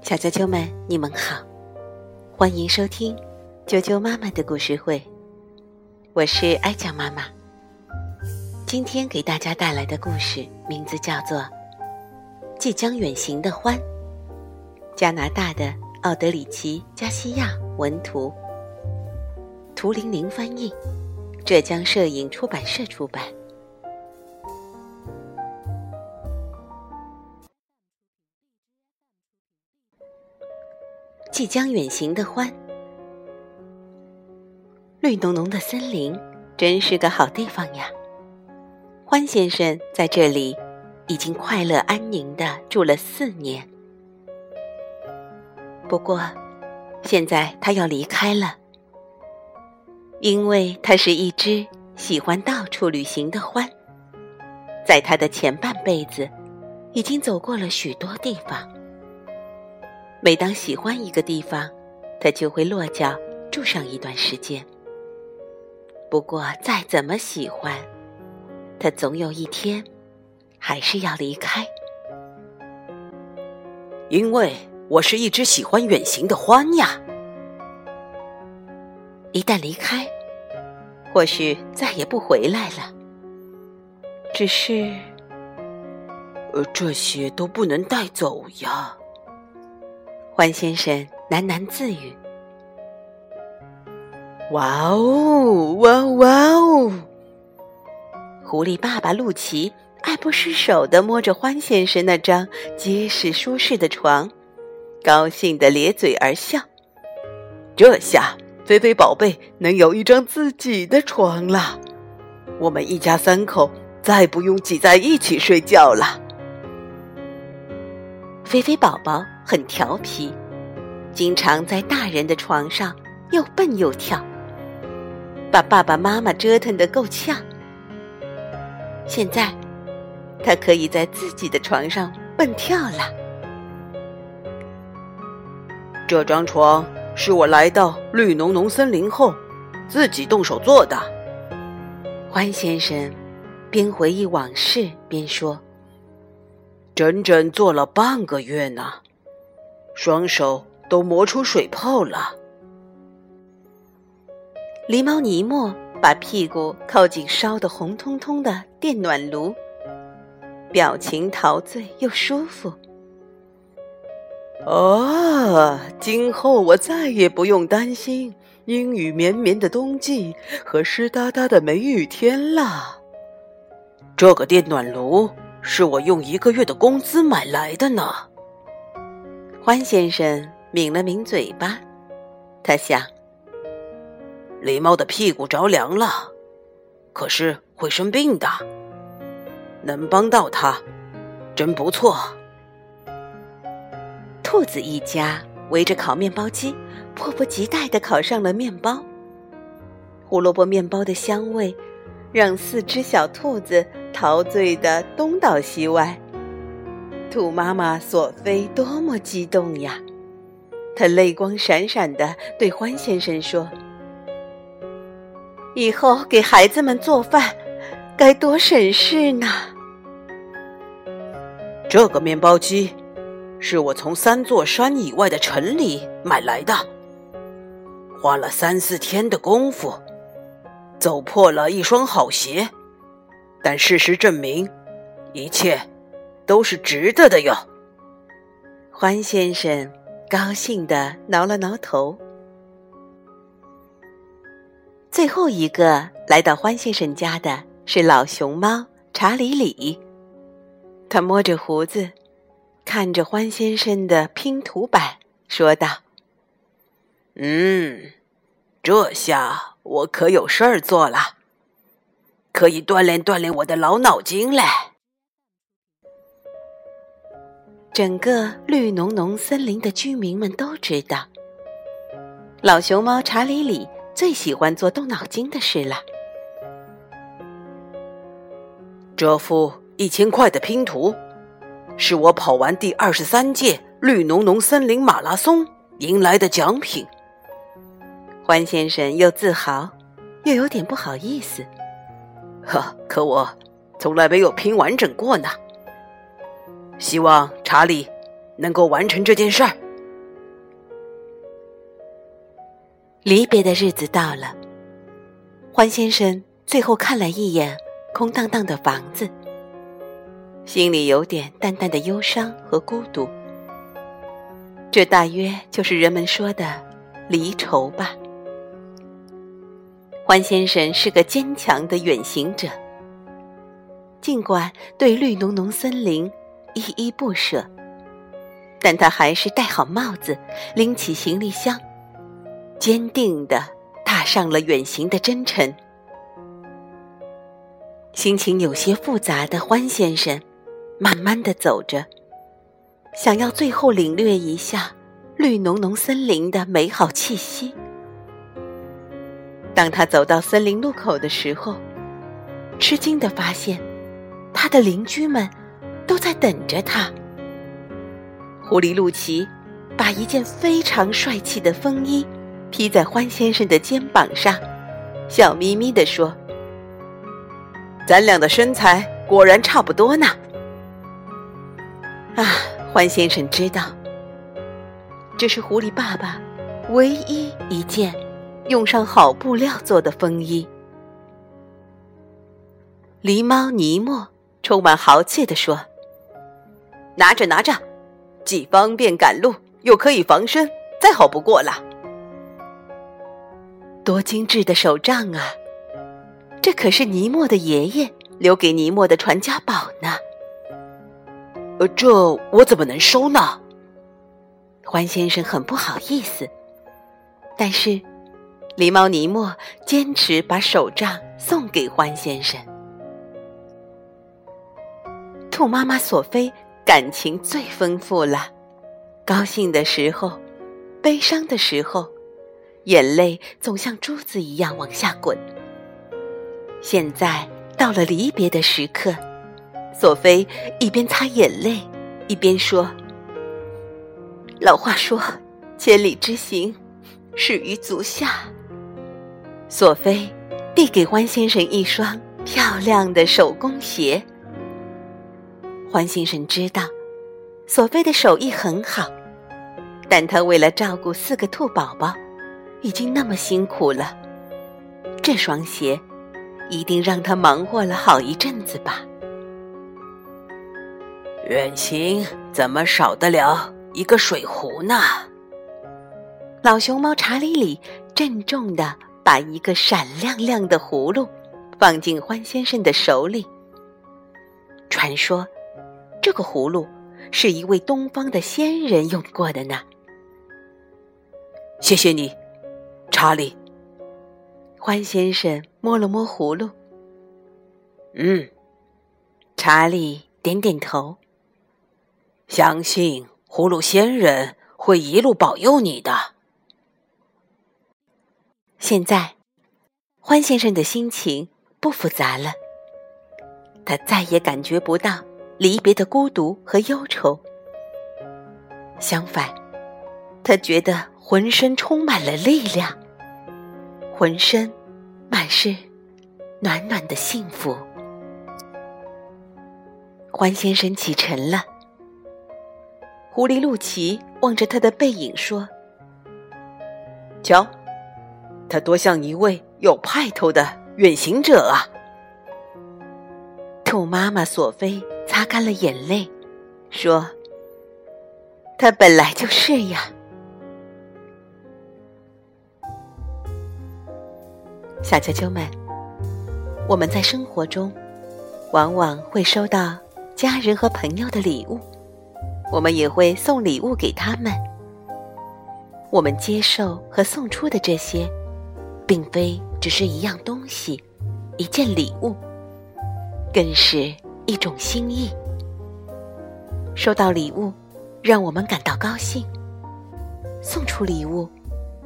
小啾啾们，你们好，欢迎收听啾啾妈妈的故事会，我是艾酱妈妈。今天给大家带来的故事名字叫做《即将远行的欢》，加拿大的奥德里奇·加西亚文图，图玲玲翻译，浙江摄影出版社出版。即将远行的欢，绿浓浓的森林真是个好地方呀。欢先生在这里已经快乐安宁的住了四年，不过现在他要离开了，因为他是一只喜欢到处旅行的欢，在他的前半辈子已经走过了许多地方。每当喜欢一个地方，他就会落脚住上一段时间。不过，再怎么喜欢，他总有一天还是要离开。因为我是一只喜欢远行的獾呀。一旦离开，或许再也不回来了。只是，呃，这些都不能带走呀。欢先生喃喃自语：“哇哦，哇哇哦！”狐狸爸爸陆奇爱不释手的摸着欢先生那张结实舒适的床，高兴的咧嘴而笑。这下菲菲宝贝能有一张自己的床了，我们一家三口再不用挤在一起睡觉了。菲菲宝宝。很调皮，经常在大人的床上又蹦又跳，把爸爸妈妈折腾得够呛。现在，他可以在自己的床上蹦跳了。这张床是我来到绿浓浓森林后自己动手做的。欢先生边回忆往事边说：“整整做了半个月呢。”双手都磨出水泡了。狸猫尼莫把屁股靠近烧得红彤彤的电暖炉，表情陶醉又舒服。啊，今后我再也不用担心阴雨绵绵的冬季和湿哒哒的梅雨天了。这个电暖炉是我用一个月的工资买来的呢。欢先生抿了抿嘴巴，他想：狸猫的屁股着凉了，可是会生病的。能帮到它，真不错。兔子一家围着烤面包机，迫不及待的烤上了面包。胡萝卜面包的香味，让四只小兔子陶醉的东倒西歪。兔妈妈索菲多么激动呀！她泪光闪闪的对欢先生说：“以后给孩子们做饭，该多省事呢。”这个面包机是我从三座山以外的城里买来的，花了三四天的功夫，走破了一双好鞋，但事实证明，一切。都是值得的哟。欢先生高兴的挠了挠头。最后一个来到欢先生家的是老熊猫查理里，他摸着胡子，看着欢先生的拼图板，说道：“嗯，这下我可有事儿做了，可以锻炼锻炼我的老脑筋嘞。”整个绿浓浓森林的居民们都知道，老熊猫查理里最喜欢做动脑筋的事了。这幅一千块的拼图，是我跑完第二十三届绿浓浓森林马拉松赢来的奖品。欢先生又自豪，又有点不好意思。呵，可我从来没有拼完整过呢。希望查理能够完成这件事儿。离别的日子到了，欢先生最后看了一眼空荡荡的房子，心里有点淡淡的忧伤和孤独。这大约就是人们说的离愁吧。欢先生是个坚强的远行者，尽管对绿浓浓森林依依不舍，但他还是戴好帽子，拎起行李箱。坚定地踏上了远行的征程。心情有些复杂的欢先生，慢慢地走着，想要最后领略一下绿浓浓森林的美好气息。当他走到森林路口的时候，吃惊地发现，他的邻居们都在等着他。狐狸露奇把一件非常帅气的风衣。披在欢先生的肩膀上，笑眯眯地说：“咱俩的身材果然差不多呢。”啊，欢先生知道，这是狐狸爸爸唯一一件用上好布料做的风衣。狸猫尼莫充满豪气地说：“拿着，拿着，既方便赶路，又可以防身，再好不过了。”多精致的手杖啊！这可是尼莫的爷爷留给尼莫的传家宝呢。呃，这我怎么能收呢？欢先生很不好意思，但是狸猫尼莫坚持把手杖送给欢先生。兔妈妈索菲感情最丰富了，高兴的时候，悲伤的时候。眼泪总像珠子一样往下滚。现在到了离别的时刻，索菲一边擦眼泪，一边说：“老话说，千里之行，始于足下。”索菲递给欢先生一双漂亮的手工鞋。欢先生知道，索菲的手艺很好，但他为了照顾四个兔宝宝。已经那么辛苦了，这双鞋一定让他忙活了好一阵子吧。远行怎么少得了一个水壶呢？老熊猫查理里郑重的把一个闪亮亮的葫芦放进欢先生的手里。传说，这个葫芦是一位东方的仙人用过的呢。谢谢你。查理，欢先生摸了摸葫芦。嗯，查理点点头。相信葫芦仙人会一路保佑你的。现在，欢先生的心情不复杂了。他再也感觉不到离别的孤独和忧愁。相反，他觉得浑身充满了力量。浑身满是暖暖的幸福。欢先生启程了。狐狸露奇望着他的背影说：“瞧，他多像一位有派头的远行者啊！”兔妈妈索菲擦干了眼泪，说：“他本来就是呀。”小啾啾们，我们在生活中往往会收到家人和朋友的礼物，我们也会送礼物给他们。我们接受和送出的这些，并非只是一样东西、一件礼物，更是一种心意。收到礼物，让我们感到高兴；送出礼物，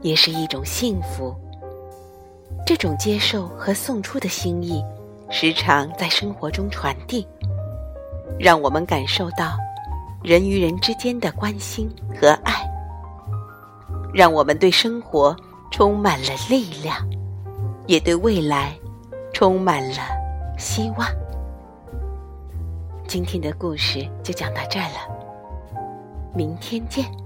也是一种幸福。这种接受和送出的心意，时常在生活中传递，让我们感受到人与人之间的关心和爱，让我们对生活充满了力量，也对未来充满了希望。今天的故事就讲到这儿了。明天见。